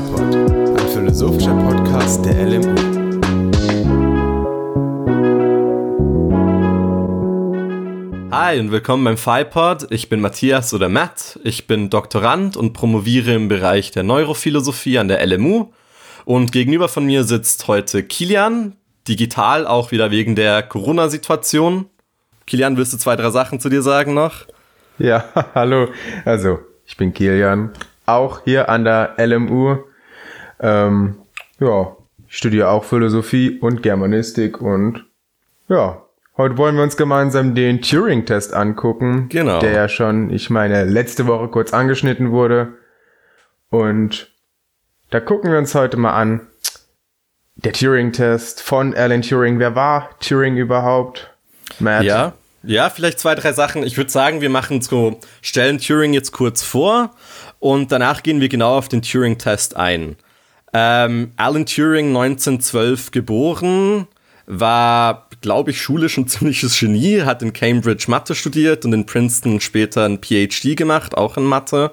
FIPOD, ein philosophischer Podcast der LMU. Hi und willkommen beim FIPOD. Ich bin Matthias oder Matt. Ich bin Doktorand und promoviere im Bereich der Neurophilosophie an der LMU. Und gegenüber von mir sitzt heute Kilian, digital auch wieder wegen der Corona-Situation. Kilian, willst du zwei, drei Sachen zu dir sagen noch? Ja, hallo. Also, ich bin Kilian, auch hier an der LMU. Ähm, ja, ich studiere auch Philosophie und Germanistik und ja, heute wollen wir uns gemeinsam den Turing-Test angucken. Genau. Der ja schon, ich meine, letzte Woche kurz angeschnitten wurde. Und da gucken wir uns heute mal an. Der Turing-Test von Alan Turing. Wer war Turing überhaupt? Matt? Ja, ja, vielleicht zwei, drei Sachen. Ich würde sagen, wir machen so, stellen Turing jetzt kurz vor und danach gehen wir genau auf den Turing-Test ein. Ähm, Alan Turing, 1912 geboren, war, glaube ich, schulisch ein ziemliches Genie, hat in Cambridge Mathe studiert und in Princeton später ein PhD gemacht, auch in Mathe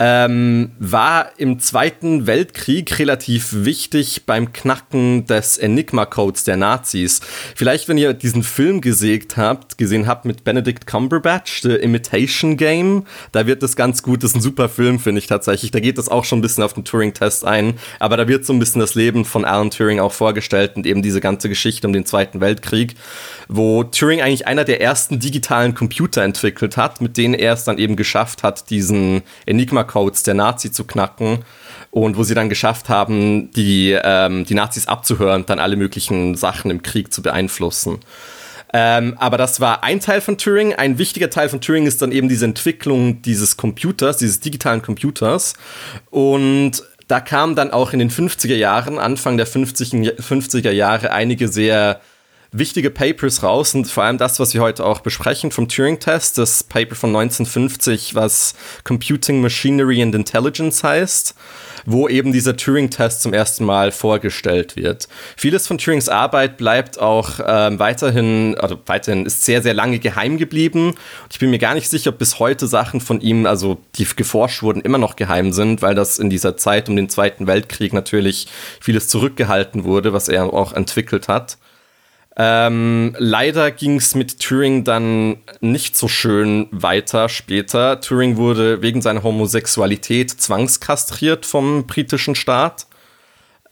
ähm, war im Zweiten Weltkrieg relativ wichtig beim Knacken des Enigma-Codes der Nazis. Vielleicht, wenn ihr diesen Film gesägt habt, gesehen habt mit Benedict Cumberbatch, The Imitation Game, da wird das ganz gut, das ist ein super Film, finde ich tatsächlich. Da geht das auch schon ein bisschen auf den Turing-Test ein, aber da wird so ein bisschen das Leben von Alan Turing auch vorgestellt und eben diese ganze Geschichte um den Zweiten Weltkrieg, wo Turing eigentlich einer der ersten digitalen Computer entwickelt hat, mit denen er es dann eben geschafft hat, diesen Enigma Codes der Nazi zu knacken und wo sie dann geschafft haben, die, ähm, die Nazis abzuhören dann alle möglichen Sachen im Krieg zu beeinflussen. Ähm, aber das war ein Teil von Turing. Ein wichtiger Teil von Turing ist dann eben diese Entwicklung dieses Computers, dieses digitalen Computers. Und da kamen dann auch in den 50er Jahren, Anfang der 50er, 50er Jahre, einige sehr wichtige Papers raus und vor allem das, was wir heute auch besprechen vom Turing-Test, das Paper von 1950, was Computing Machinery and Intelligence heißt, wo eben dieser Turing-Test zum ersten Mal vorgestellt wird. Vieles von Turings Arbeit bleibt auch ähm, weiterhin, also weiterhin ist sehr, sehr lange geheim geblieben. Ich bin mir gar nicht sicher, ob bis heute Sachen von ihm, also die geforscht wurden, immer noch geheim sind, weil das in dieser Zeit um den Zweiten Weltkrieg natürlich vieles zurückgehalten wurde, was er auch entwickelt hat. Ähm, leider ging es mit Turing dann nicht so schön weiter später. Turing wurde wegen seiner Homosexualität zwangskastriert vom britischen Staat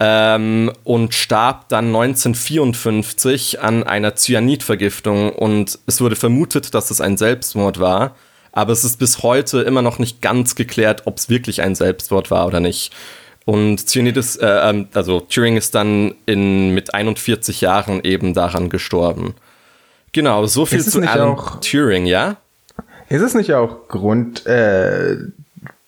ähm, und starb dann 1954 an einer Cyanidvergiftung und es wurde vermutet, dass es ein Selbstmord war. Aber es ist bis heute immer noch nicht ganz geklärt, ob es wirklich ein Selbstmord war oder nicht. Und Cyanidis, äh, ähm, also Turing ist dann in, mit 41 Jahren eben daran gestorben. Genau, so viel zu Alan auch, Turing, ja? Ist es nicht auch Grund äh,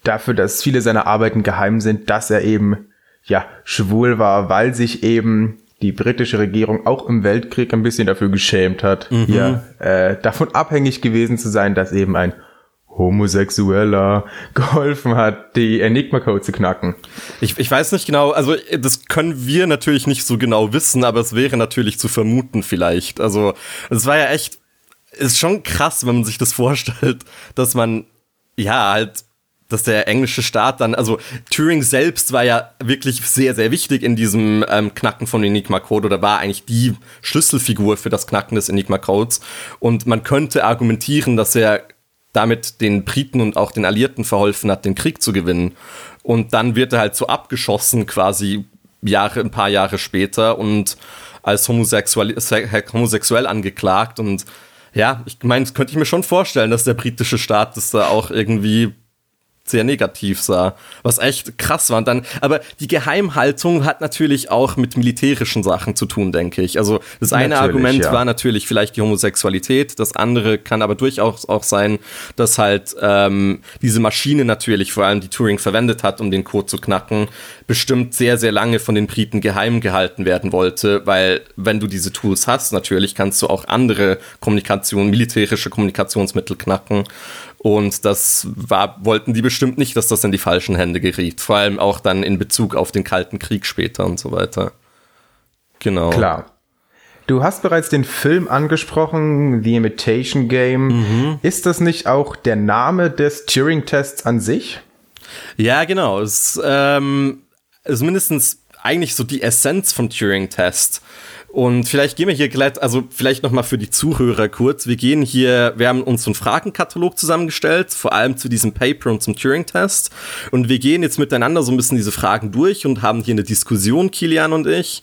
dafür, dass viele seiner Arbeiten geheim sind, dass er eben ja schwul war, weil sich eben die britische Regierung auch im Weltkrieg ein bisschen dafür geschämt hat, mhm. ja, äh, davon abhängig gewesen zu sein, dass eben ein Homosexueller geholfen hat, die Enigma-Code zu knacken. Ich, ich weiß nicht genau, also das können wir natürlich nicht so genau wissen, aber es wäre natürlich zu vermuten vielleicht. Also es war ja echt, ist schon krass, wenn man sich das vorstellt, dass man, ja, halt dass der englische Staat dann, also Turing selbst war ja wirklich sehr, sehr wichtig in diesem ähm, Knacken von Enigma-Code oder war eigentlich die Schlüsselfigur für das Knacken des Enigma-Codes. Und man könnte argumentieren, dass er damit den Briten und auch den Alliierten verholfen hat, den Krieg zu gewinnen. Und dann wird er halt so abgeschossen, quasi Jahre, ein paar Jahre später und als homosexuell, homosexuell angeklagt. Und ja, ich meine, das könnte ich mir schon vorstellen, dass der britische Staat das da auch irgendwie sehr negativ sah, was echt krass war. Und dann, aber die Geheimhaltung hat natürlich auch mit militärischen Sachen zu tun, denke ich. Also das eine natürlich, Argument ja. war natürlich vielleicht die Homosexualität, das andere kann aber durchaus auch sein, dass halt ähm, diese Maschine natürlich, vor allem die Turing verwendet hat, um den Code zu knacken, bestimmt sehr, sehr lange von den Briten geheim gehalten werden wollte, weil wenn du diese Tools hast, natürlich kannst du auch andere Kommunikation, militärische Kommunikationsmittel knacken. Und das war, wollten die bestimmt nicht, dass das in die falschen Hände geriet. Vor allem auch dann in Bezug auf den Kalten Krieg später und so weiter. Genau. Klar. Du hast bereits den Film angesprochen, The Imitation Game. Mhm. Ist das nicht auch der Name des Turing-Tests an sich? Ja, genau. Es, ähm, also mindestens eigentlich so die Essenz vom Turing-Test. Und vielleicht gehen wir hier gleich, also vielleicht nochmal für die Zuhörer kurz. Wir gehen hier, wir haben uns so einen Fragenkatalog zusammengestellt, vor allem zu diesem Paper und zum Turing-Test. Und wir gehen jetzt miteinander so ein bisschen diese Fragen durch und haben hier eine Diskussion, Kilian und ich,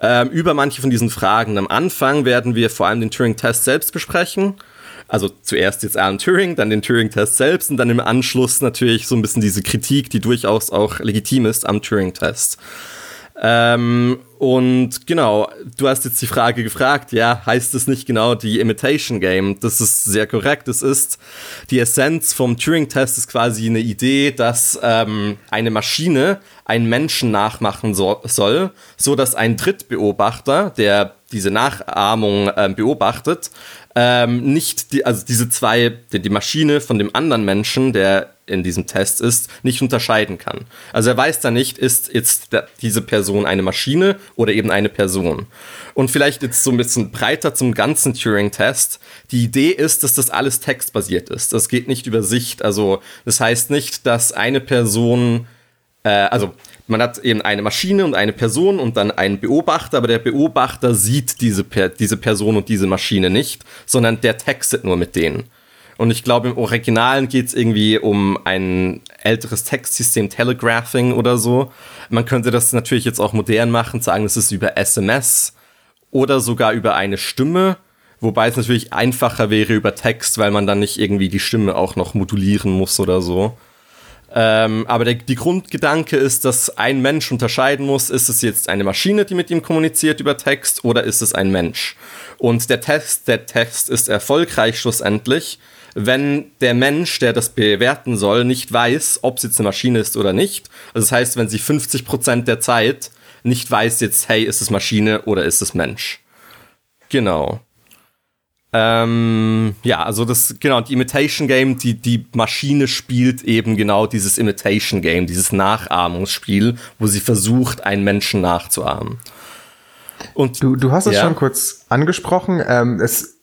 ähm, über manche von diesen Fragen. Am Anfang werden wir vor allem den Turing-Test selbst besprechen. Also zuerst jetzt Alan Turing, dann den Turing-Test selbst und dann im Anschluss natürlich so ein bisschen diese Kritik, die durchaus auch legitim ist am Turing-Test. Ähm, und genau, du hast jetzt die Frage gefragt, ja, heißt es nicht genau die Imitation Game? Das ist sehr korrekt. Es ist die Essenz vom Turing-Test ist quasi eine Idee, dass ähm, eine Maschine einen Menschen nachmachen so soll, so dass ein Drittbeobachter, der diese Nachahmung äh, beobachtet, ähm, nicht die, also diese zwei, die, die Maschine von dem anderen Menschen, der in diesem Test ist, nicht unterscheiden kann. Also er weiß da nicht, ist jetzt diese Person eine Maschine oder eben eine Person. Und vielleicht jetzt so ein bisschen breiter zum ganzen Turing-Test. Die Idee ist, dass das alles textbasiert ist. Das geht nicht über Sicht. Also das heißt nicht, dass eine Person, äh, also man hat eben eine Maschine und eine Person und dann einen Beobachter, aber der Beobachter sieht diese, diese Person und diese Maschine nicht, sondern der textet nur mit denen. Und ich glaube, im Originalen geht es irgendwie um ein älteres Textsystem, Telegraphing oder so. Man könnte das natürlich jetzt auch modern machen, sagen, es ist über SMS oder sogar über eine Stimme. Wobei es natürlich einfacher wäre über Text, weil man dann nicht irgendwie die Stimme auch noch modulieren muss oder so. Ähm, aber der, die Grundgedanke ist, dass ein Mensch unterscheiden muss, ist es jetzt eine Maschine, die mit ihm kommuniziert über Text oder ist es ein Mensch? Und der Test, der Text ist erfolgreich schlussendlich, wenn der Mensch, der das bewerten soll, nicht weiß, ob es jetzt eine Maschine ist oder nicht. Also das heißt, wenn sie 50% der Zeit nicht weiß jetzt, hey, ist es Maschine oder ist es Mensch. Genau. Ähm, ja, also das, genau, die Imitation Game, die, die Maschine spielt eben genau dieses Imitation Game, dieses Nachahmungsspiel, wo sie versucht, einen Menschen nachzuahmen. Und du, du hast es ja. schon kurz angesprochen. Ähm, es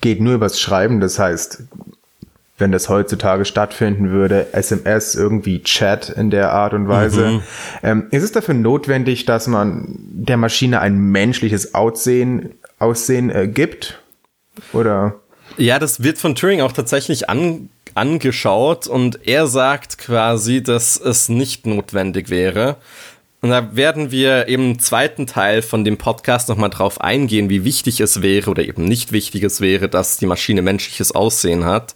geht nur übers Schreiben. Das heißt, wenn das heutzutage stattfinden würde, SMS, irgendwie Chat in der Art und Weise. Mhm. Ähm, ist es dafür notwendig, dass man der Maschine ein menschliches Aussehen, Aussehen äh, gibt? Oder? Ja, das wird von Turing auch tatsächlich an, angeschaut und er sagt quasi, dass es nicht notwendig wäre. Und da werden wir im zweiten Teil von dem Podcast nochmal drauf eingehen, wie wichtig es wäre oder eben nicht wichtig es wäre, dass die Maschine menschliches Aussehen hat.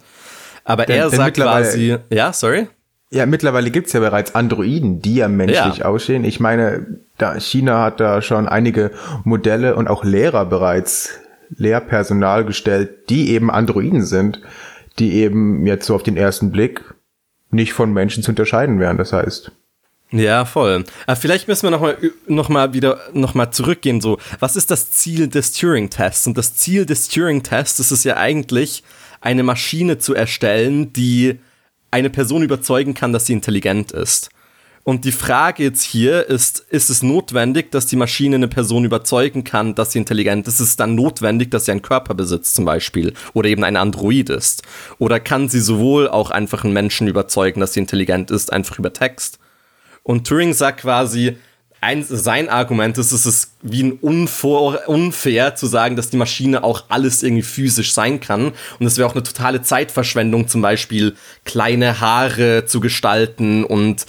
Aber denn, er denn sagt quasi, ja, sorry? Ja, mittlerweile gibt's ja bereits Androiden, die ja menschlich ja. aussehen. Ich meine, da China hat da schon einige Modelle und auch Lehrer bereits Lehrpersonal gestellt, die eben Androiden sind, die eben jetzt so auf den ersten Blick nicht von Menschen zu unterscheiden wären. Das heißt, ja, voll. Aber vielleicht müssen wir nochmal noch mal wieder noch mal zurückgehen. So, was ist das Ziel des Turing-Tests? Und das Ziel des Turing-Tests ist es ja eigentlich, eine Maschine zu erstellen, die eine Person überzeugen kann, dass sie intelligent ist. Und die Frage jetzt hier ist, ist es notwendig, dass die Maschine eine Person überzeugen kann, dass sie intelligent ist? Ist es dann notwendig, dass sie einen Körper besitzt zum Beispiel oder eben ein Android ist? Oder kann sie sowohl auch einfach einen Menschen überzeugen, dass sie intelligent ist, einfach über Text? Und Turing sagt quasi, ein, sein Argument ist, es ist wie ein unvor, unfair zu sagen, dass die Maschine auch alles irgendwie physisch sein kann. Und es wäre auch eine totale Zeitverschwendung, zum Beispiel kleine Haare zu gestalten und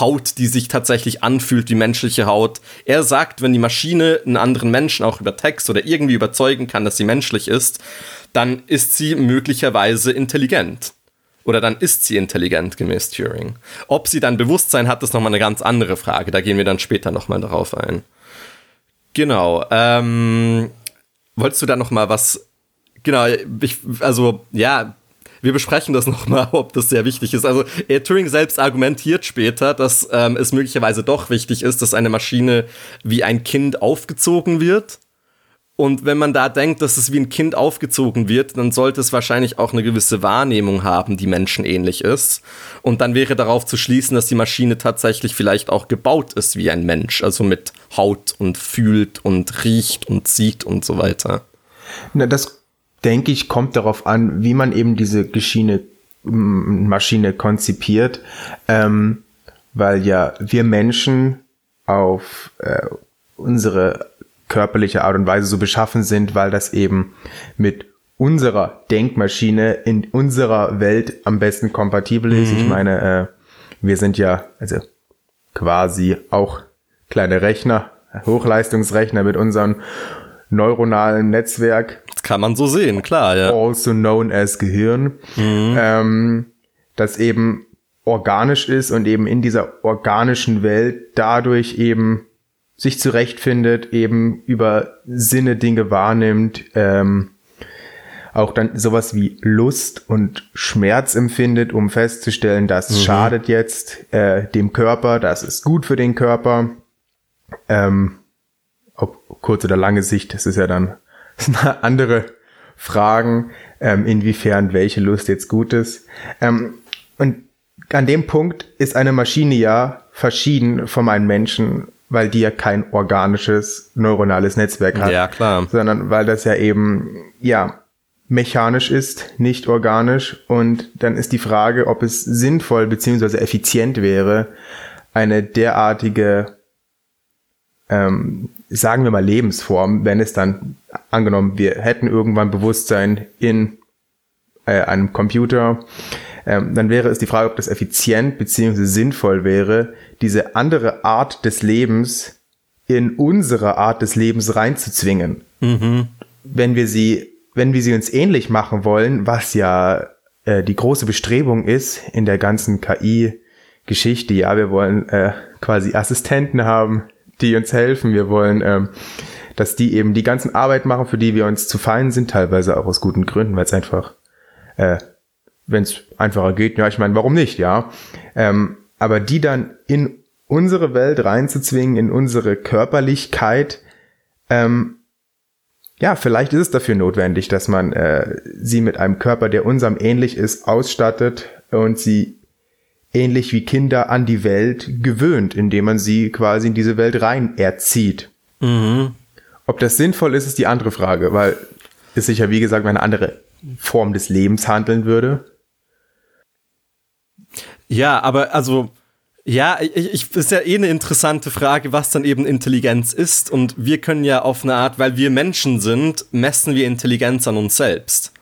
Haut, die sich tatsächlich anfühlt wie menschliche Haut. Er sagt, wenn die Maschine einen anderen Menschen auch über Text oder irgendwie überzeugen kann, dass sie menschlich ist, dann ist sie möglicherweise intelligent. Oder dann ist sie intelligent gemäß Turing. Ob sie dann Bewusstsein hat, ist nochmal eine ganz andere Frage. Da gehen wir dann später nochmal darauf ein. Genau. Ähm, wolltest du da nochmal was? Genau, ich, also ja, wir besprechen das nochmal, ob das sehr wichtig ist. Also Turing selbst argumentiert später, dass ähm, es möglicherweise doch wichtig ist, dass eine Maschine wie ein Kind aufgezogen wird und wenn man da denkt, dass es wie ein Kind aufgezogen wird, dann sollte es wahrscheinlich auch eine gewisse Wahrnehmung haben, die menschenähnlich ist. Und dann wäre darauf zu schließen, dass die Maschine tatsächlich vielleicht auch gebaut ist wie ein Mensch, also mit Haut und fühlt und riecht und sieht und so weiter. Na, das denke ich, kommt darauf an, wie man eben diese Geschiene Maschine konzipiert. Ähm, weil ja wir Menschen auf äh, unsere körperliche Art und Weise so beschaffen sind, weil das eben mit unserer Denkmaschine in unserer Welt am besten kompatibel ist. Mhm. Ich meine, äh, wir sind ja also quasi auch kleine Rechner, Hochleistungsrechner mit unserem neuronalen Netzwerk. Das kann man so sehen, klar, ja. Also known as Gehirn. Mhm. Ähm, das eben organisch ist und eben in dieser organischen Welt dadurch eben sich zurechtfindet, eben über Sinne Dinge wahrnimmt, ähm, auch dann sowas wie Lust und Schmerz empfindet, um festzustellen, das mhm. schadet jetzt äh, dem Körper, das ist gut für den Körper. Ähm, ob kurz oder lange Sicht, das ist ja dann andere Fragen, ähm, inwiefern welche Lust jetzt gut ist. Ähm, und an dem Punkt ist eine Maschine ja verschieden von einem Menschen, weil die ja kein organisches neuronales Netzwerk hat. Ja, klar. Sondern weil das ja eben, ja, mechanisch ist, nicht organisch. Und dann ist die Frage, ob es sinnvoll beziehungsweise effizient wäre, eine derartige, ähm, sagen wir mal, Lebensform, wenn es dann angenommen, wir hätten irgendwann Bewusstsein in äh, einem Computer, ähm, dann wäre es die Frage, ob das effizient bzw. sinnvoll wäre, diese andere Art des Lebens in unsere Art des Lebens reinzuzwingen. Mhm. Wenn wir sie, wenn wir sie uns ähnlich machen wollen, was ja äh, die große Bestrebung ist in der ganzen KI-Geschichte, ja, wir wollen äh, quasi Assistenten haben, die uns helfen. Wir wollen, ähm, dass die eben die ganzen Arbeit machen, für die wir uns zu fein sind, teilweise auch aus guten Gründen, weil es einfach äh, wenn es einfacher geht, ja, ich meine, warum nicht, ja? Ähm, aber die dann in unsere Welt reinzuzwingen, in unsere Körperlichkeit, ähm, ja, vielleicht ist es dafür notwendig, dass man äh, sie mit einem Körper, der unserem ähnlich ist, ausstattet und sie ähnlich wie Kinder an die Welt gewöhnt, indem man sie quasi in diese Welt rein erzieht. Mhm. Ob das sinnvoll ist, ist die andere Frage, weil es sich ja, wie gesagt, eine andere Form des Lebens handeln würde. Ja, aber also, ja, ich, ich, ist ja eh eine interessante Frage, was dann eben Intelligenz ist. Und wir können ja auf eine Art, weil wir Menschen sind, messen wir Intelligenz an uns selbst.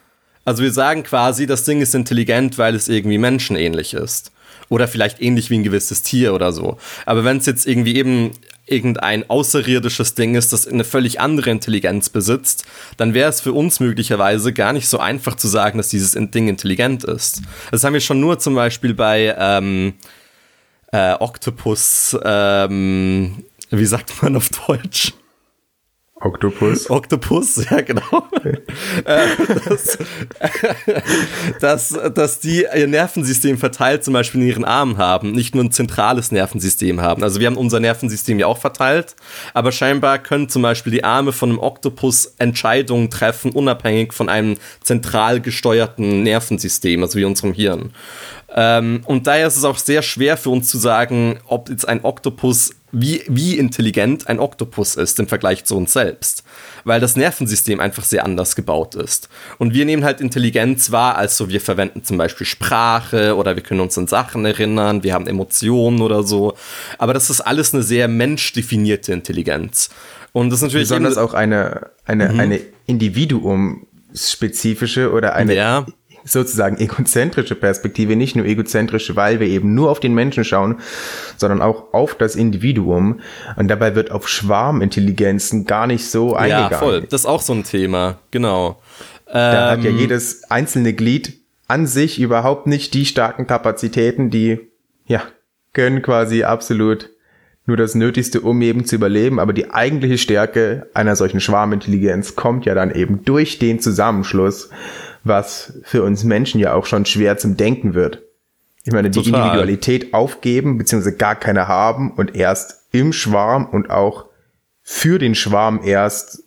Also wir sagen quasi, das Ding ist intelligent, weil es irgendwie menschenähnlich ist. Oder vielleicht ähnlich wie ein gewisses Tier oder so. Aber wenn es jetzt irgendwie eben irgendein außerirdisches Ding ist, das eine völlig andere Intelligenz besitzt, dann wäre es für uns möglicherweise gar nicht so einfach zu sagen, dass dieses Ding intelligent ist. Das haben wir schon nur zum Beispiel bei ähm, äh, Octopus, ähm, wie sagt man auf Deutsch? Oktopus. Oktopus, ja genau. Äh, dass, dass, dass die ihr Nervensystem verteilt zum Beispiel in ihren Armen haben, nicht nur ein zentrales Nervensystem haben. Also wir haben unser Nervensystem ja auch verteilt, aber scheinbar können zum Beispiel die Arme von einem Oktopus Entscheidungen treffen, unabhängig von einem zentral gesteuerten Nervensystem, also wie unserem Hirn. Ähm, und daher ist es auch sehr schwer für uns zu sagen, ob jetzt ein Oktopus, wie, wie intelligent ein Oktopus ist im Vergleich zu uns selbst. Weil das Nervensystem einfach sehr anders gebaut ist. Und wir nehmen halt Intelligenz wahr, also wir verwenden zum Beispiel Sprache oder wir können uns an Sachen erinnern, wir haben Emotionen oder so. Aber das ist alles eine sehr menschdefinierte Intelligenz. Und das ist natürlich. Besonders auch eine, eine, mhm. eine individuumspezifische oder eine ja sozusagen egozentrische Perspektive, nicht nur egozentrisch, weil wir eben nur auf den Menschen schauen, sondern auch auf das Individuum. Und dabei wird auf Schwarmintelligenzen gar nicht so eingegangen. Ja, voll. Das ist auch so ein Thema, genau. Da ähm, hat ja ähm, jedes einzelne Glied an sich überhaupt nicht die starken Kapazitäten, die, ja, können quasi absolut nur das Nötigste, um eben zu überleben. Aber die eigentliche Stärke einer solchen Schwarmintelligenz kommt ja dann eben durch den Zusammenschluss was für uns Menschen ja auch schon schwer zum Denken wird. Ich meine, die Total. Individualität aufgeben, beziehungsweise gar keine haben und erst im Schwarm und auch für den Schwarm erst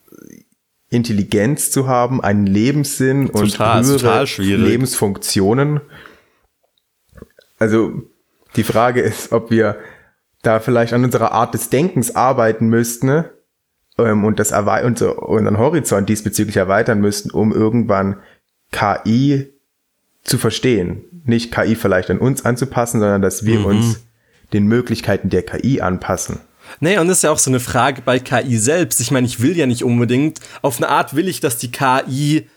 Intelligenz zu haben, einen Lebenssinn total, und höhere Lebensfunktionen. Also die Frage ist, ob wir da vielleicht an unserer Art des Denkens arbeiten müssten ähm, und das unseren Horizont diesbezüglich erweitern müssten, um irgendwann KI zu verstehen. Nicht KI vielleicht an uns anzupassen, sondern dass wir mhm. uns den Möglichkeiten der KI anpassen. Nee, und das ist ja auch so eine Frage bei KI selbst. Ich meine, ich will ja nicht unbedingt, auf eine Art will ich, dass die KI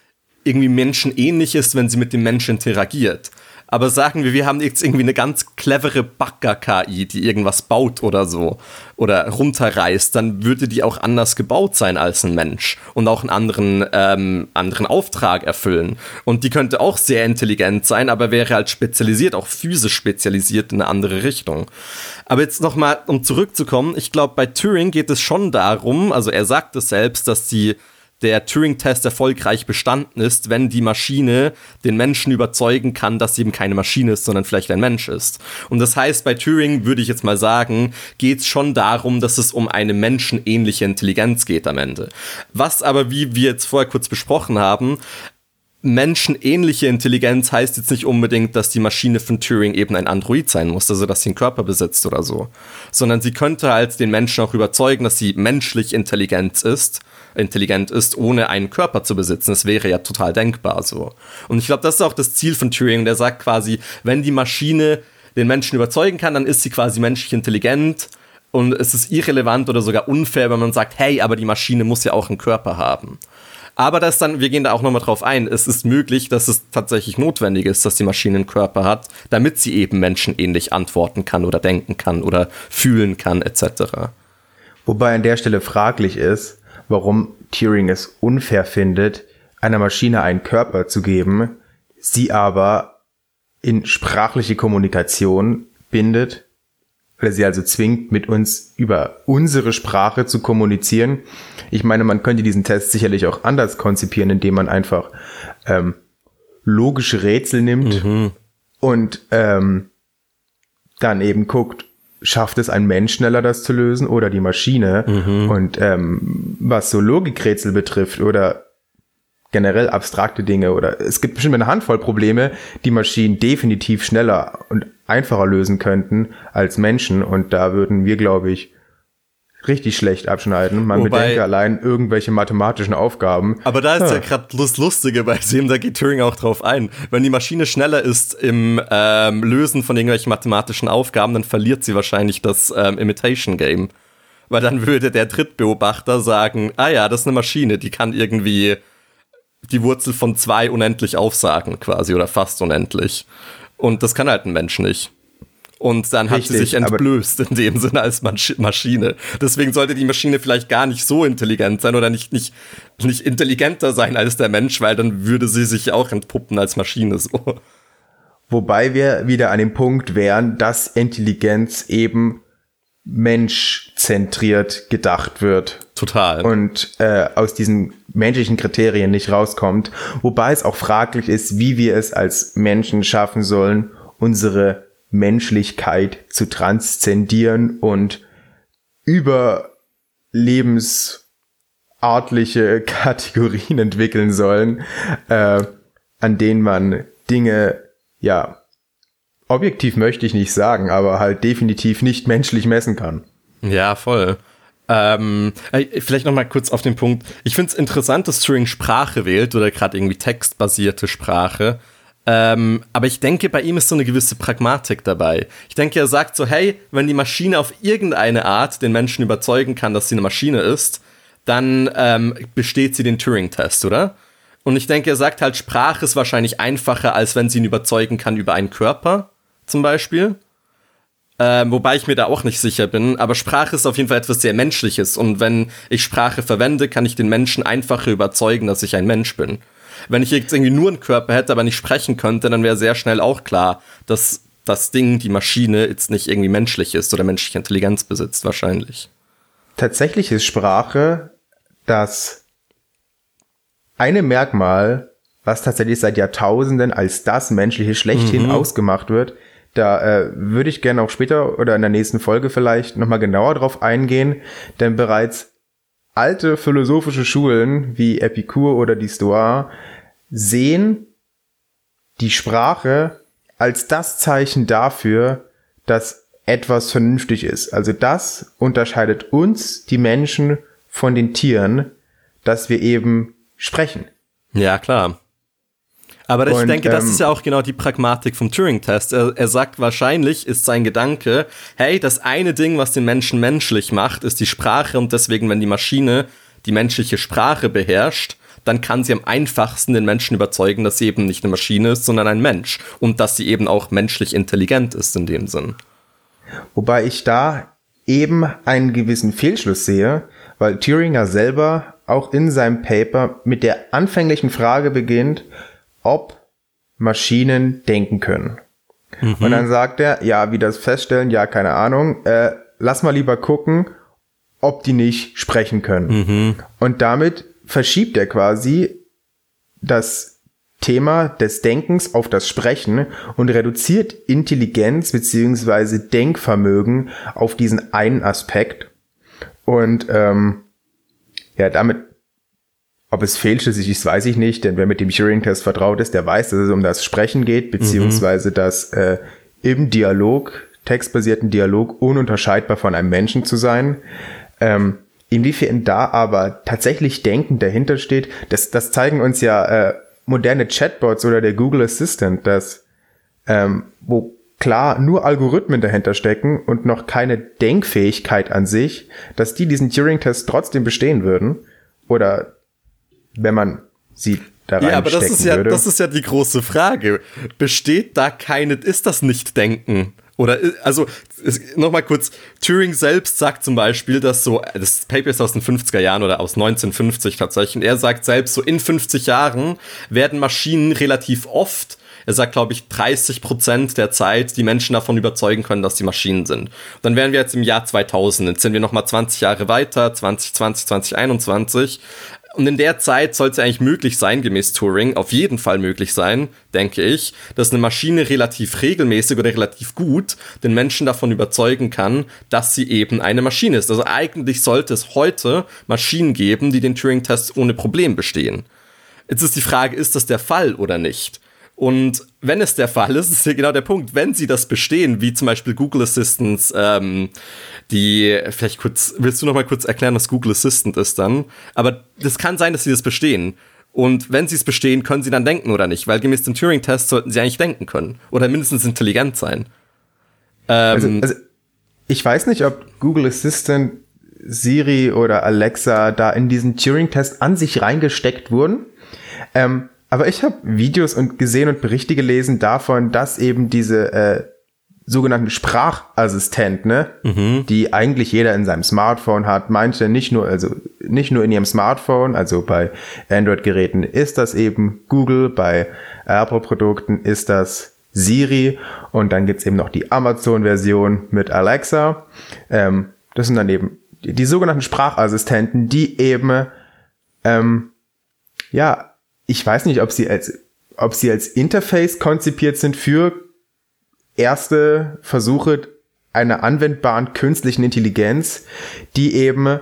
irgendwie menschenähnlich ist, wenn sie mit dem Menschen interagiert. Aber sagen wir, wir haben jetzt irgendwie eine ganz clevere Bagger-KI, die irgendwas baut oder so oder runterreißt, dann würde die auch anders gebaut sein als ein Mensch und auch einen anderen, ähm, anderen Auftrag erfüllen. Und die könnte auch sehr intelligent sein, aber wäre halt spezialisiert, auch physisch spezialisiert in eine andere Richtung. Aber jetzt nochmal, um zurückzukommen, ich glaube, bei Turing geht es schon darum, also er sagt es selbst, dass die der Turing-Test erfolgreich bestanden ist, wenn die Maschine den Menschen überzeugen kann, dass sie eben keine Maschine ist, sondern vielleicht ein Mensch ist. Und das heißt, bei Turing würde ich jetzt mal sagen, geht es schon darum, dass es um eine menschenähnliche Intelligenz geht am Ende. Was aber, wie wir jetzt vorher kurz besprochen haben, menschenähnliche Intelligenz heißt jetzt nicht unbedingt, dass die Maschine von Turing eben ein Android sein muss, also dass sie einen Körper besitzt oder so, sondern sie könnte halt den Menschen auch überzeugen, dass sie menschlich intelligent ist intelligent ist, ohne einen Körper zu besitzen. Das wäre ja total denkbar so. Und ich glaube, das ist auch das Ziel von Turing. Der sagt quasi, wenn die Maschine den Menschen überzeugen kann, dann ist sie quasi menschlich intelligent und es ist irrelevant oder sogar unfair, wenn man sagt, hey, aber die Maschine muss ja auch einen Körper haben. Aber das dann, wir gehen da auch nochmal drauf ein, es ist möglich, dass es tatsächlich notwendig ist, dass die Maschine einen Körper hat, damit sie eben menschenähnlich antworten kann oder denken kann oder fühlen kann, etc. Wobei an der Stelle fraglich ist, warum Turing es unfair findet, einer Maschine einen Körper zu geben, sie aber in sprachliche Kommunikation bindet, oder sie also zwingt, mit uns über unsere Sprache zu kommunizieren. Ich meine, man könnte diesen Test sicherlich auch anders konzipieren, indem man einfach ähm, logische Rätsel nimmt mhm. und ähm, dann eben guckt, schafft es ein Mensch schneller, das zu lösen oder die Maschine? Mhm. Und ähm, was so Logikrätsel betrifft oder generell abstrakte Dinge oder es gibt bestimmt eine Handvoll Probleme, die Maschinen definitiv schneller und einfacher lösen könnten als Menschen. Und da würden wir, glaube ich, richtig schlecht abschneiden. Man Wobei, bedenke allein irgendwelche mathematischen Aufgaben. Aber da ist ja, ja gerade das Lustige bei dem, da geht Turing auch drauf ein. Wenn die Maschine schneller ist im ähm, Lösen von irgendwelchen mathematischen Aufgaben, dann verliert sie wahrscheinlich das ähm, Imitation Game. Weil dann würde der Drittbeobachter sagen, ah ja, das ist eine Maschine, die kann irgendwie die Wurzel von zwei unendlich aufsagen, quasi, oder fast unendlich. Und das kann halt ein Mensch nicht. Und dann hat Richtig, sie sich entblößt in dem Sinne als Maschine. Deswegen sollte die Maschine vielleicht gar nicht so intelligent sein oder nicht, nicht, nicht intelligenter sein als der Mensch, weil dann würde sie sich auch entpuppen als Maschine so. Wobei wir wieder an dem Punkt wären, dass Intelligenz eben menschzentriert gedacht wird. Total. Und äh, aus diesen menschlichen Kriterien nicht rauskommt. Wobei es auch fraglich ist, wie wir es als Menschen schaffen sollen, unsere Menschlichkeit zu transzendieren und über lebensartliche Kategorien entwickeln sollen, äh, an denen man Dinge, ja, objektiv möchte ich nicht sagen, aber halt definitiv nicht menschlich messen kann. Ja, voll. Ähm, vielleicht noch mal kurz auf den Punkt. Ich finde es interessant, dass Turing Sprache wählt oder gerade irgendwie textbasierte Sprache. Ähm, aber ich denke, bei ihm ist so eine gewisse Pragmatik dabei. Ich denke, er sagt so, hey, wenn die Maschine auf irgendeine Art den Menschen überzeugen kann, dass sie eine Maschine ist, dann ähm, besteht sie den Turing-Test, oder? Und ich denke, er sagt halt, Sprache ist wahrscheinlich einfacher, als wenn sie ihn überzeugen kann über einen Körper, zum Beispiel. Ähm, wobei ich mir da auch nicht sicher bin, aber Sprache ist auf jeden Fall etwas sehr Menschliches und wenn ich Sprache verwende, kann ich den Menschen einfacher überzeugen, dass ich ein Mensch bin. Wenn ich jetzt irgendwie nur einen Körper hätte, aber nicht sprechen könnte, dann wäre sehr schnell auch klar, dass das Ding, die Maschine, jetzt nicht irgendwie menschlich ist oder menschliche Intelligenz besitzt, wahrscheinlich. Tatsächlich ist Sprache das eine Merkmal, was tatsächlich seit Jahrtausenden als das menschliche schlechthin mhm. ausgemacht wird. Da äh, würde ich gerne auch später oder in der nächsten Folge vielleicht nochmal genauer drauf eingehen, denn bereits alte philosophische Schulen wie Epikur oder die Stoa sehen die Sprache als das Zeichen dafür, dass etwas vernünftig ist. Also das unterscheidet uns, die Menschen, von den Tieren, dass wir eben sprechen. Ja, klar. Aber ich Und, denke, das ähm, ist ja auch genau die Pragmatik vom Turing-Test. Er, er sagt, wahrscheinlich ist sein Gedanke, hey, das eine Ding, was den Menschen menschlich macht, ist die Sprache und deswegen, wenn die Maschine die menschliche Sprache beherrscht, dann kann sie am einfachsten den Menschen überzeugen, dass sie eben nicht eine Maschine ist, sondern ein Mensch und dass sie eben auch menschlich intelligent ist in dem Sinn. Wobei ich da eben einen gewissen Fehlschluss sehe, weil Thüringer selber auch in seinem Paper mit der anfänglichen Frage beginnt, ob Maschinen denken können. Und dann sagt er, ja, wie das feststellen, ja, keine Ahnung, äh, lass mal lieber gucken, ob die nicht sprechen können. Und damit verschiebt er quasi das Thema des Denkens auf das Sprechen und reduziert Intelligenz beziehungsweise Denkvermögen auf diesen einen Aspekt. Und ähm, ja, damit, ob es fehlschlüssig ist, weiß ich nicht, denn wer mit dem Turing-Test vertraut ist, der weiß, dass es um das Sprechen geht, beziehungsweise das äh, im Dialog, textbasierten Dialog, ununterscheidbar von einem Menschen zu sein. Ähm, inwiefern da aber tatsächlich Denken dahinter steht, das, das zeigen uns ja äh, moderne Chatbots oder der Google Assistant, dass ähm, wo klar nur Algorithmen dahinter stecken und noch keine Denkfähigkeit an sich, dass die diesen Turing-Test trotzdem bestehen würden. Oder wenn man sie da Ja, aber das ist ja, würde. das ist ja die große Frage. Besteht da keine, ist das Nicht-Denken? Oder, i- also, nochmal kurz, Turing selbst sagt zum Beispiel, dass so, das Paper ist aus den 50er Jahren oder aus 1950 tatsächlich, und er sagt selbst, so in 50 Jahren werden Maschinen relativ oft er sagt, glaube ich, 30 Prozent der Zeit die Menschen davon überzeugen können, dass die Maschinen sind. Dann wären wir jetzt im Jahr 2000, jetzt sind wir nochmal 20 Jahre weiter, 2020, 2021. Und in der Zeit soll es eigentlich möglich sein, gemäß Turing, auf jeden Fall möglich sein, denke ich, dass eine Maschine relativ regelmäßig oder relativ gut den Menschen davon überzeugen kann, dass sie eben eine Maschine ist. Also eigentlich sollte es heute Maschinen geben, die den Turing-Test ohne Problem bestehen. Jetzt ist die Frage, ist das der Fall oder nicht? Und wenn es der Fall ist, ist ja genau der Punkt, wenn sie das bestehen, wie zum Beispiel Google Assistants, ähm, die, vielleicht kurz, willst du noch mal kurz erklären, was Google Assistant ist dann? Aber das kann sein, dass sie das bestehen. Und wenn sie es bestehen, können sie dann denken oder nicht? Weil gemäß dem Turing-Test sollten sie eigentlich denken können. Oder mindestens intelligent sein. Also, Ähm, also ich weiß nicht, ob Google Assistant, Siri oder Alexa da in diesen Turing-Test an sich reingesteckt wurden. Ähm, aber ich habe Videos und gesehen und Berichte gelesen davon, dass eben diese äh, sogenannten Sprachassistenten, ne, die eigentlich jeder in seinem Smartphone hat, manche nicht nur, also nicht nur in ihrem Smartphone, also bei Android-Geräten ist das eben Google, bei Apple-Produkten ist das Siri und dann gibt's eben noch die Amazon-Version mit Alexa. Ähm, das sind dann eben die, die sogenannten Sprachassistenten, die eben, ähm, ja, ich weiß nicht, ob sie als, ob sie als Interface konzipiert sind für erste Versuche einer anwendbaren künstlichen Intelligenz, die eben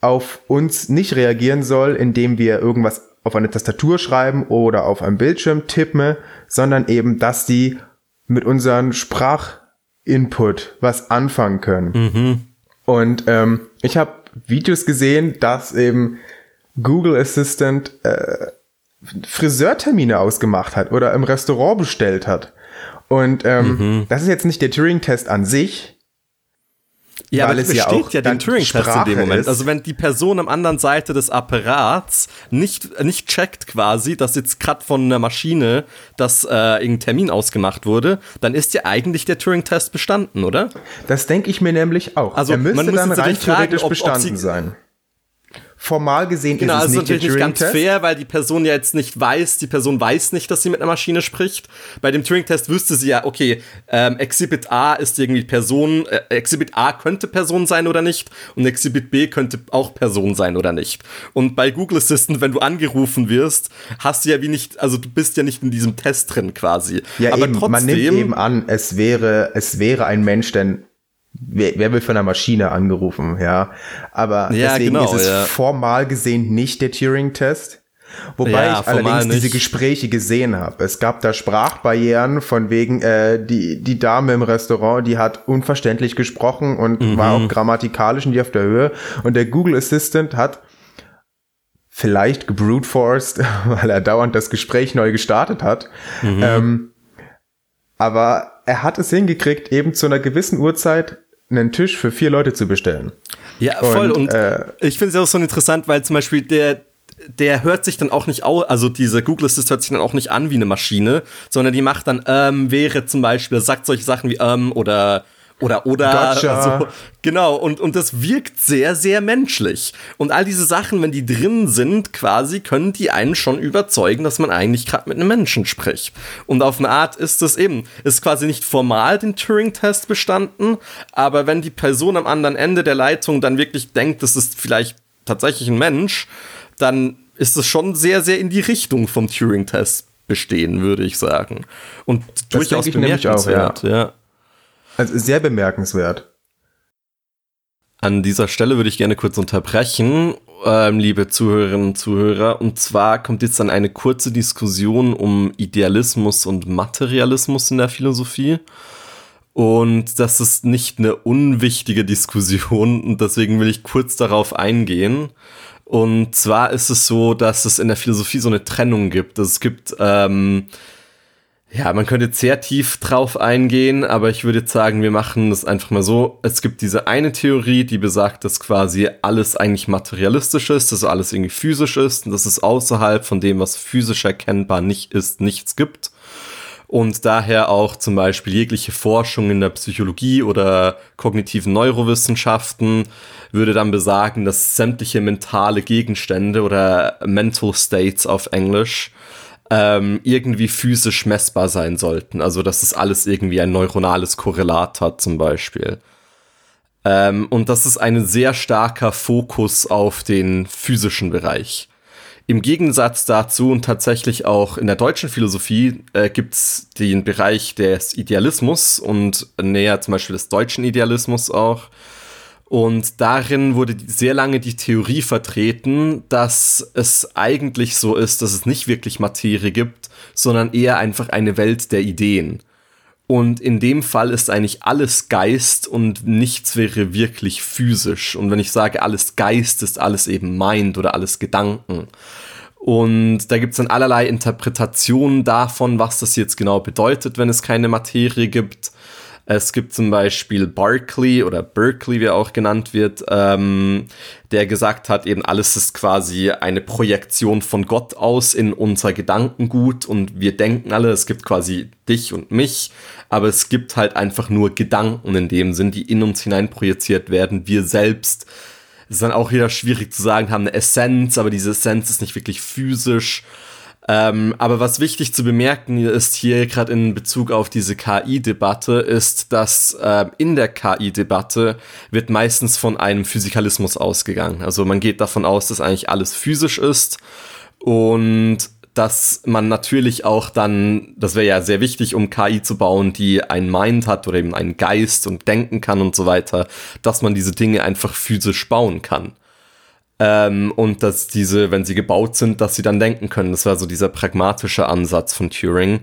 auf uns nicht reagieren soll, indem wir irgendwas auf eine Tastatur schreiben oder auf einem Bildschirm tippen, sondern eben, dass die mit unseren Sprachinput was anfangen können. Und ähm, ich habe Videos gesehen, dass eben Google Assistant äh, Friseurtermine ausgemacht hat oder im Restaurant bestellt hat. Und ähm, das ist jetzt nicht der Turing-Test an sich, Ja, Weil aber es ja auch ja, den Turing-Test in dem Moment. ist. Also wenn die Person am anderen Seite des Apparats nicht, nicht checkt quasi, dass jetzt gerade von einer Maschine das äh, irgendein Termin ausgemacht wurde, dann ist ja eigentlich der Turing-Test bestanden, oder? Das denke ich mir nämlich auch. Also, er müsste man dann rein fragen, theoretisch ob- ob bestanden sie- sein. Formal gesehen Genau, ist es also nicht natürlich nicht ganz fair, weil die Person ja jetzt nicht weiß, die Person weiß nicht, dass sie mit einer Maschine spricht. Bei dem Turing-Test wüsste sie ja, okay, ähm, Exhibit A ist irgendwie Person, äh, Exhibit A könnte Person sein oder nicht und Exhibit B könnte auch Person sein oder nicht. Und bei Google Assistant, wenn du angerufen wirst, hast du ja wie nicht, also du bist ja nicht in diesem Test drin quasi. Ja, Aber eben, trotzdem, man nimmt eben an, es wäre, es wäre ein Mensch, denn wer, wer wird von einer Maschine angerufen, ja. Aber Ja, deswegen genau, ist es ja. formal gesehen nicht der Turing-Test. Wobei Ja, ich allerdings diese. Gespräche gesehen habe. Es gab da Sprachbarrieren von wegen, äh, die, die Dame im Restaurant, die hat unverständlich gesprochen und Mhm. war auch grammatikalisch nicht auf der Höhe. Und der Google Assistant hat vielleicht gebruteforced, weil er dauernd das Gespräch neu gestartet hat. Mhm. Ähm, aber er hat es hingekriegt, eben zu einer gewissen Uhrzeit einen Tisch für vier Leute zu bestellen. Ja, voll. Und, und äh, ich finde es auch so interessant, weil zum Beispiel der, der hört sich dann auch nicht aus, also diese Google Assist hört sich dann auch nicht an wie eine Maschine, sondern die macht dann, ähm, wäre zum Beispiel, sagt solche Sachen wie, ähm, oder oder oder gotcha. so. genau und und das wirkt sehr sehr menschlich und all diese Sachen wenn die drin sind quasi können die einen schon überzeugen dass man eigentlich gerade mit einem Menschen spricht und auf eine Art ist das eben ist quasi nicht formal den Turing Test bestanden aber wenn die Person am anderen Ende der Leitung dann wirklich denkt das ist vielleicht tatsächlich ein Mensch dann ist es schon sehr sehr in die Richtung vom Turing Test bestehen würde ich sagen und das durchaus bemerkenswert auch, ja. ja. Also sehr bemerkenswert. An dieser Stelle würde ich gerne kurz unterbrechen, ähm, liebe Zuhörerinnen und Zuhörer. Und zwar kommt jetzt dann eine kurze Diskussion um Idealismus und Materialismus in der Philosophie. Und das ist nicht eine unwichtige Diskussion und deswegen will ich kurz darauf eingehen. Und zwar ist es so, dass es in der Philosophie so eine Trennung gibt. Es gibt ähm, ja, man könnte sehr tief drauf eingehen, aber ich würde jetzt sagen, wir machen das einfach mal so. Es gibt diese eine Theorie, die besagt, dass quasi alles eigentlich materialistisch ist, dass alles irgendwie physisch ist und dass es außerhalb von dem, was physisch erkennbar nicht ist, nichts gibt. Und daher auch zum Beispiel jegliche Forschung in der Psychologie oder kognitiven Neurowissenschaften würde dann besagen, dass sämtliche mentale Gegenstände oder Mental States auf Englisch ähm, irgendwie physisch messbar sein sollten. Also dass es alles irgendwie ein neuronales Korrelat hat zum Beispiel. Ähm, und das ist ein sehr starker Fokus auf den physischen Bereich. Im Gegensatz dazu und tatsächlich auch in der deutschen Philosophie äh, gibt es den Bereich des Idealismus und näher zum Beispiel des deutschen Idealismus auch, und darin wurde sehr lange die Theorie vertreten, dass es eigentlich so ist, dass es nicht wirklich Materie gibt, sondern eher einfach eine Welt der Ideen. Und in dem Fall ist eigentlich alles Geist und nichts wäre wirklich physisch. Und wenn ich sage alles Geist, ist alles eben Mind oder alles Gedanken. Und da gibt es dann allerlei Interpretationen davon, was das jetzt genau bedeutet, wenn es keine Materie gibt. Es gibt zum Beispiel Barclay oder Berkeley, wie er auch genannt wird, ähm, der gesagt hat, eben alles ist quasi eine Projektion von Gott aus in unser Gedankengut und wir denken alle, es gibt quasi dich und mich, aber es gibt halt einfach nur Gedanken in dem Sinn, die in uns hinein projiziert werden. Wir selbst, das ist dann auch wieder schwierig zu sagen, haben eine Essenz, aber diese Essenz ist nicht wirklich physisch. Ähm, aber was wichtig zu bemerken ist hier gerade in Bezug auf diese KI-Debatte, ist, dass äh, in der KI-Debatte wird meistens von einem Physikalismus ausgegangen. Also man geht davon aus, dass eigentlich alles physisch ist und dass man natürlich auch dann, das wäre ja sehr wichtig, um KI zu bauen, die ein Mind hat oder eben einen Geist und denken kann und so weiter, dass man diese Dinge einfach physisch bauen kann. Ähm, und dass diese, wenn sie gebaut sind, dass sie dann denken können. Das war so dieser pragmatische Ansatz von Turing.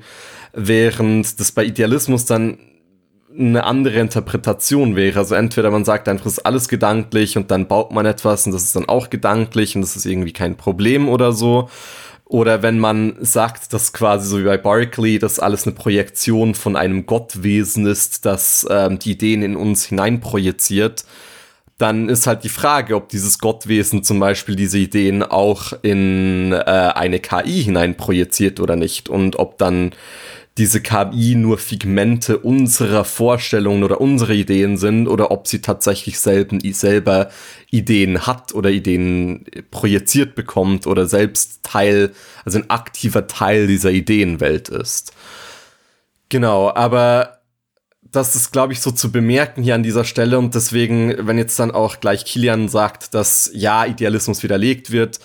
Während das bei Idealismus dann eine andere Interpretation wäre. Also entweder man sagt einfach, es ist alles gedanklich und dann baut man etwas und das ist dann auch gedanklich und das ist irgendwie kein Problem oder so. Oder wenn man sagt, dass quasi so wie bei Barclay, dass alles eine Projektion von einem Gottwesen ist, das ähm, die Ideen in uns hineinprojiziert, dann ist halt die Frage, ob dieses Gottwesen zum Beispiel diese Ideen auch in äh, eine KI hinein projiziert oder nicht und ob dann diese KI nur Figmente unserer Vorstellungen oder unserer Ideen sind oder ob sie tatsächlich selben, selber Ideen hat oder Ideen projiziert bekommt oder selbst Teil, also ein aktiver Teil dieser Ideenwelt ist. Genau, aber das ist, glaube ich, so zu bemerken hier an dieser Stelle und deswegen, wenn jetzt dann auch gleich Kilian sagt, dass ja, Idealismus widerlegt wird,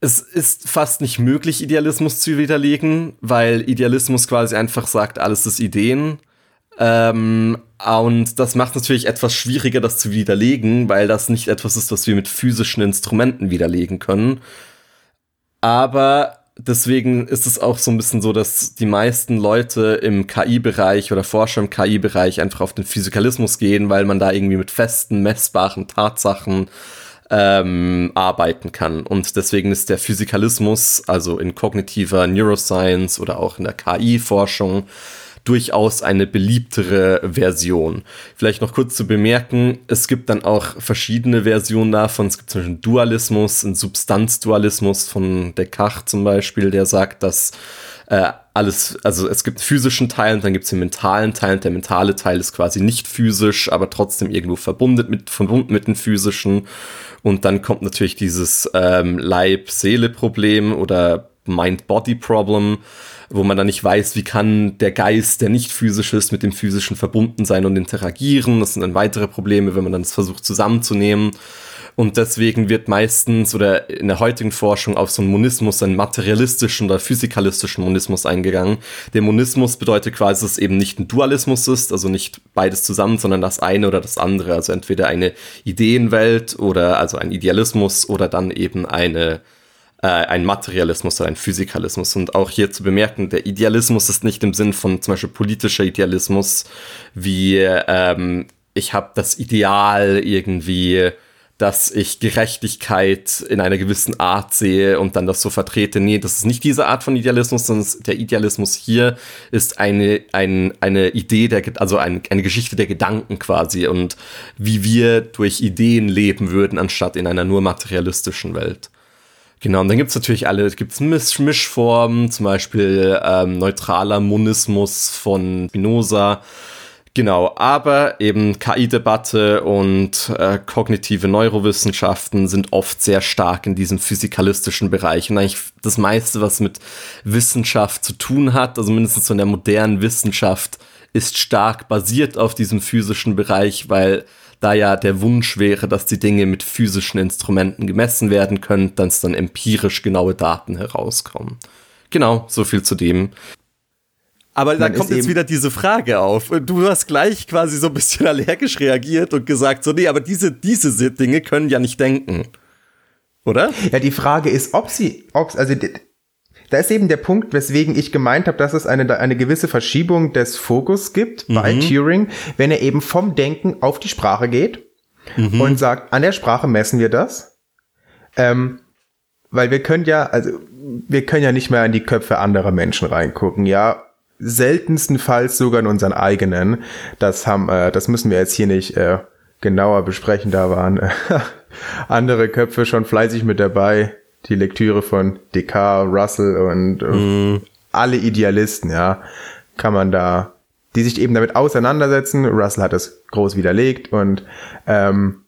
es ist fast nicht möglich, Idealismus zu widerlegen, weil Idealismus quasi einfach sagt, alles ist Ideen. Ähm, und das macht natürlich etwas schwieriger, das zu widerlegen, weil das nicht etwas ist, was wir mit physischen Instrumenten widerlegen können. Aber deswegen ist es auch so ein bisschen so, dass die meisten Leute im KI-Bereich oder Forscher im KI-Bereich einfach auf den Physikalismus gehen, weil man da irgendwie mit festen, messbaren Tatsachen ähm, arbeiten kann. Und deswegen ist der Physikalismus, also in kognitiver Neuroscience oder auch in der KI-Forschung, durchaus eine beliebtere Version. Vielleicht noch kurz zu bemerken, es gibt dann auch verschiedene Versionen davon. Es gibt zum Beispiel Dualismus, einen Substanzdualismus von Descartes zum Beispiel, der sagt, dass äh, alles, also es gibt physischen Teil und dann gibt es den mentalen Teil und der mentale Teil ist quasi nicht physisch, aber trotzdem irgendwo verbunden mit, verbunden mit dem physischen. Und dann kommt natürlich dieses ähm, Leib-Seele-Problem oder Mind-Body-Problem, wo man dann nicht weiß, wie kann der Geist, der nicht physisch ist, mit dem physischen verbunden sein und interagieren. Das sind dann weitere Probleme, wenn man dann es versucht zusammenzunehmen. Und deswegen wird meistens oder in der heutigen Forschung auf so einen Monismus, einen materialistischen oder physikalistischen Monismus eingegangen. Der Monismus bedeutet quasi, dass es eben nicht ein Dualismus ist, also nicht beides zusammen, sondern das eine oder das andere. Also entweder eine Ideenwelt oder also ein Idealismus oder dann eben eine äh, ein Materialismus oder ein Physikalismus. Und auch hier zu bemerken, der Idealismus ist nicht im Sinn von zum Beispiel politischer Idealismus, wie ähm, ich habe das Ideal irgendwie dass ich Gerechtigkeit in einer gewissen Art sehe und dann das so vertrete. Nee, das ist nicht diese Art von Idealismus, sondern der Idealismus hier ist eine, ein, eine Idee der, also ein, eine Geschichte der Gedanken quasi und wie wir durch Ideen leben würden, anstatt in einer nur materialistischen Welt. Genau, und dann gibt's natürlich alle, gibt's Misch Mischformen, zum Beispiel ähm, neutraler Monismus von Spinoza. Genau, aber eben KI-Debatte und äh, kognitive Neurowissenschaften sind oft sehr stark in diesem physikalistischen Bereich. Und eigentlich das meiste, was mit Wissenschaft zu tun hat, also mindestens so in der modernen Wissenschaft, ist stark basiert auf diesem physischen Bereich, weil da ja der Wunsch wäre, dass die Dinge mit physischen Instrumenten gemessen werden können, dass dann empirisch genaue Daten herauskommen. Genau, so viel zu dem. Aber da kommt jetzt wieder diese Frage auf. Du hast gleich quasi so ein bisschen allergisch reagiert und gesagt, so, nee, aber diese, diese Dinge können ja nicht denken. Oder? Ja, die Frage ist, ob sie, ob, also da ist eben der Punkt, weswegen ich gemeint habe, dass es eine, eine gewisse Verschiebung des Fokus gibt mhm. bei Turing, wenn er eben vom Denken auf die Sprache geht mhm. und sagt, an der Sprache messen wir das. Ähm, weil wir können ja, also wir können ja nicht mehr in die Köpfe anderer Menschen reingucken, ja. Seltenstenfalls sogar in unseren eigenen. Das haben, äh, das müssen wir jetzt hier nicht äh, genauer besprechen. Da waren äh, andere Köpfe schon fleißig mit dabei die Lektüre von Descartes, Russell und mm. alle Idealisten, ja, kann man da, die sich eben damit auseinandersetzen. Russell hat es groß widerlegt und ähm,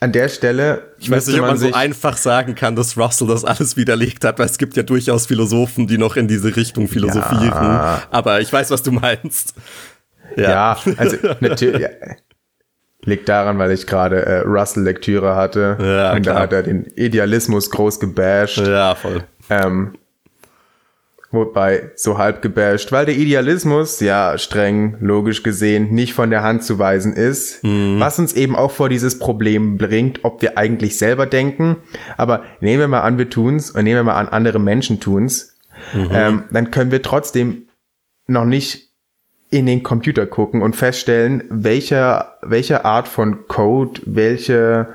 an der Stelle. Ich weiß nicht, ob man, man so einfach sagen kann, dass Russell das alles widerlegt hat, weil es gibt ja durchaus Philosophen, die noch in diese Richtung philosophieren. Ja. Aber ich weiß, was du meinst. Ja, ja also natürlich. Liegt daran, weil ich gerade äh, Russell-Lektüre hatte. Ja, und klar. da hat er den Idealismus groß gebasht. Ja, voll. Ähm, wobei so halb gebasht, weil der Idealismus ja streng logisch gesehen nicht von der Hand zu weisen ist, mhm. was uns eben auch vor dieses Problem bringt, ob wir eigentlich selber denken. Aber nehmen wir mal an, wir tun's und nehmen wir mal an, andere Menschen tun's, mhm. ähm, dann können wir trotzdem noch nicht in den Computer gucken und feststellen, welche, welche Art von Code, welche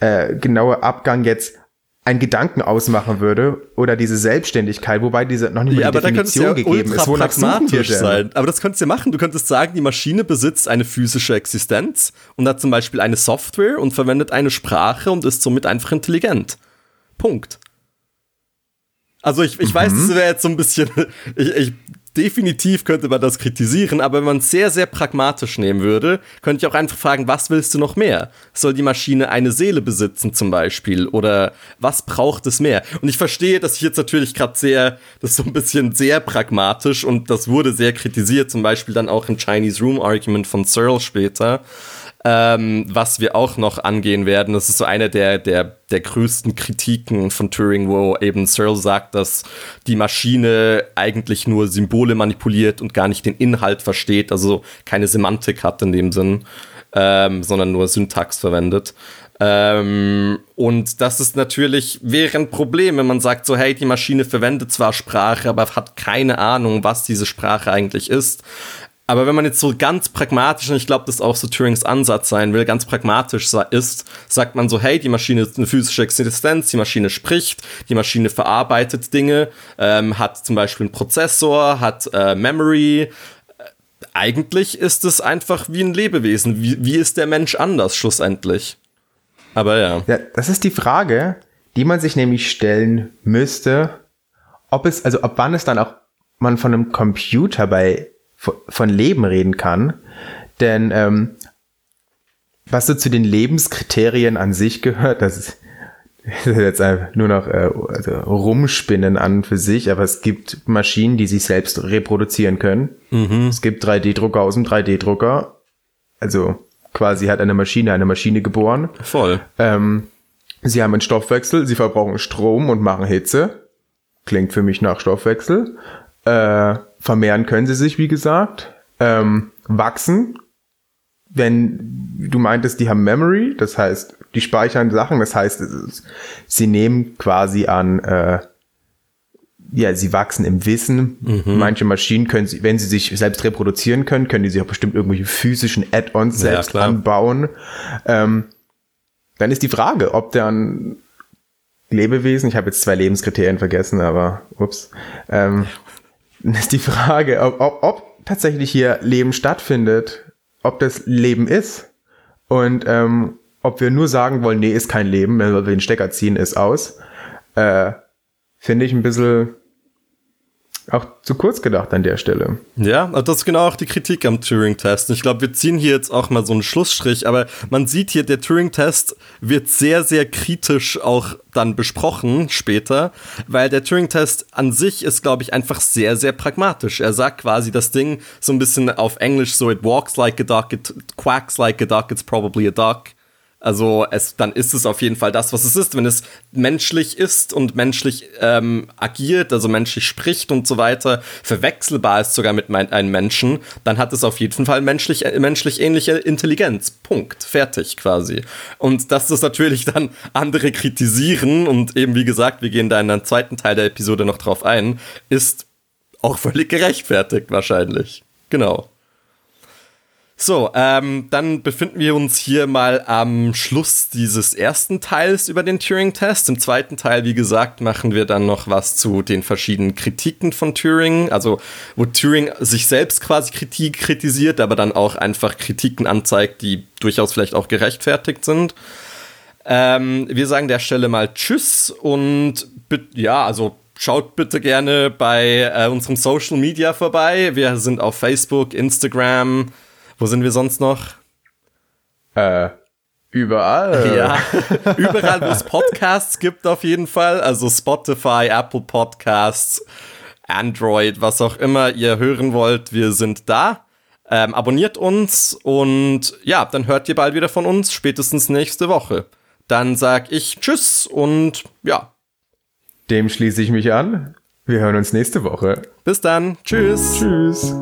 äh, genaue Abgang jetzt ein Gedanken ausmachen würde oder diese Selbstständigkeit, wobei diese noch nicht mal ja, die Definition ja gegeben ist, wonach suchen wir sein. Aber das könntest du ja machen. Du könntest sagen, die Maschine besitzt eine physische Existenz und hat zum Beispiel eine Software und verwendet eine Sprache und ist somit einfach intelligent. Punkt. Also ich, ich mhm. weiß, das wäre jetzt so ein bisschen, ich, ich definitiv könnte man das kritisieren, aber wenn man es sehr, sehr pragmatisch nehmen würde, könnte ich auch einfach fragen, was willst du noch mehr? Soll die Maschine eine Seele besitzen zum Beispiel? Oder was braucht es mehr? Und ich verstehe, dass ich jetzt natürlich gerade sehr, das ist so ein bisschen sehr pragmatisch und das wurde sehr kritisiert, zum Beispiel dann auch im Chinese Room Argument von Searle später. Ähm, was wir auch noch angehen werden, das ist so eine der, der, der größten Kritiken von Turing, wo eben Searle sagt, dass die Maschine eigentlich nur Symbole manipuliert und gar nicht den Inhalt versteht, also keine Semantik hat in dem Sinn, ähm, sondern nur Syntax verwendet. Ähm, und das ist natürlich, ein Problem, wenn man sagt so, hey, die Maschine verwendet zwar Sprache, aber hat keine Ahnung, was diese Sprache eigentlich ist. Aber wenn man jetzt so ganz pragmatisch, und ich glaube, das ist auch so Turings Ansatz sein will, ganz pragmatisch ist, sagt man so, hey, die Maschine ist eine physische Existenz, die Maschine spricht, die Maschine verarbeitet Dinge, ähm, hat zum Beispiel einen Prozessor, hat äh, Memory. Äh, eigentlich ist es einfach wie ein Lebewesen. Wie, wie ist der Mensch anders schlussendlich? Aber ja. ja. Das ist die Frage, die man sich nämlich stellen müsste, ob es, also ab wann es dann auch man von einem Computer bei von Leben reden kann. Denn ähm, was so zu den Lebenskriterien an sich gehört, das ist, jetzt nur noch äh, also rumspinnen an für sich, aber es gibt Maschinen, die sich selbst reproduzieren können. Mhm. Es gibt 3D-Drucker aus dem 3D-Drucker. Also quasi hat eine Maschine eine Maschine geboren. Voll. Ähm, sie haben einen Stoffwechsel, sie verbrauchen Strom und machen Hitze. Klingt für mich nach Stoffwechsel. Äh, vermehren können sie sich, wie gesagt. Ähm, wachsen, wenn du meintest, die haben Memory, das heißt, die speichern Sachen, das heißt, sie nehmen quasi an, äh, ja, sie wachsen im Wissen. Mhm. Manche Maschinen können sie, wenn sie sich selbst reproduzieren können, können die sich auch bestimmt irgendwelche physischen Add-ons selbst ja, anbauen. Ähm, dann ist die Frage, ob dann Lebewesen, ich habe jetzt zwei Lebenskriterien vergessen, aber ups, ähm, ist die Frage, ob, ob, ob tatsächlich hier Leben stattfindet, ob das Leben ist und ähm, ob wir nur sagen wollen, nee, ist kein Leben, wenn wir den Stecker ziehen, ist aus, äh, finde ich ein bisschen auch zu kurz gedacht an der Stelle. Ja, das ist genau auch die Kritik am Turing-Test. Ich glaube, wir ziehen hier jetzt auch mal so einen Schlussstrich, aber man sieht hier, der Turing-Test wird sehr, sehr kritisch auch dann besprochen später, weil der Turing-Test an sich ist, glaube ich, einfach sehr, sehr pragmatisch. Er sagt quasi das Ding so ein bisschen auf Englisch so, it walks like a duck, it quacks like a duck, it's probably a duck. Also es, dann ist es auf jeden Fall das, was es ist. Wenn es menschlich ist und menschlich ähm, agiert, also menschlich spricht und so weiter, verwechselbar ist sogar mit mein, einem Menschen, dann hat es auf jeden Fall menschlich, äh, menschlich ähnliche Intelligenz. Punkt. Fertig quasi. Und dass das natürlich dann andere kritisieren und eben wie gesagt, wir gehen da in einem zweiten Teil der Episode noch drauf ein, ist auch völlig gerechtfertigt wahrscheinlich. Genau. So, ähm, dann befinden wir uns hier mal am Schluss dieses ersten Teils über den Turing-Test. Im zweiten Teil, wie gesagt, machen wir dann noch was zu den verschiedenen Kritiken von Turing, also wo Turing sich selbst quasi Kritik kritisiert, aber dann auch einfach Kritiken anzeigt, die durchaus vielleicht auch gerechtfertigt sind. Ähm, wir sagen der Stelle mal Tschüss und ja, also Schaut bitte gerne bei äh, unserem Social Media vorbei. Wir sind auf Facebook, Instagram, wo sind wir sonst noch? Äh, überall. Ja, überall, wo es Podcasts gibt auf jeden Fall. Also Spotify, Apple Podcasts, Android, was auch immer ihr hören wollt, wir sind da. Ähm, abonniert uns und ja, dann hört ihr bald wieder von uns, spätestens nächste Woche. Dann sag ich Tschüss und ja. Dem schließe ich mich an. Wir hören uns nächste Woche. Bis dann. Tschüss. Tschüss.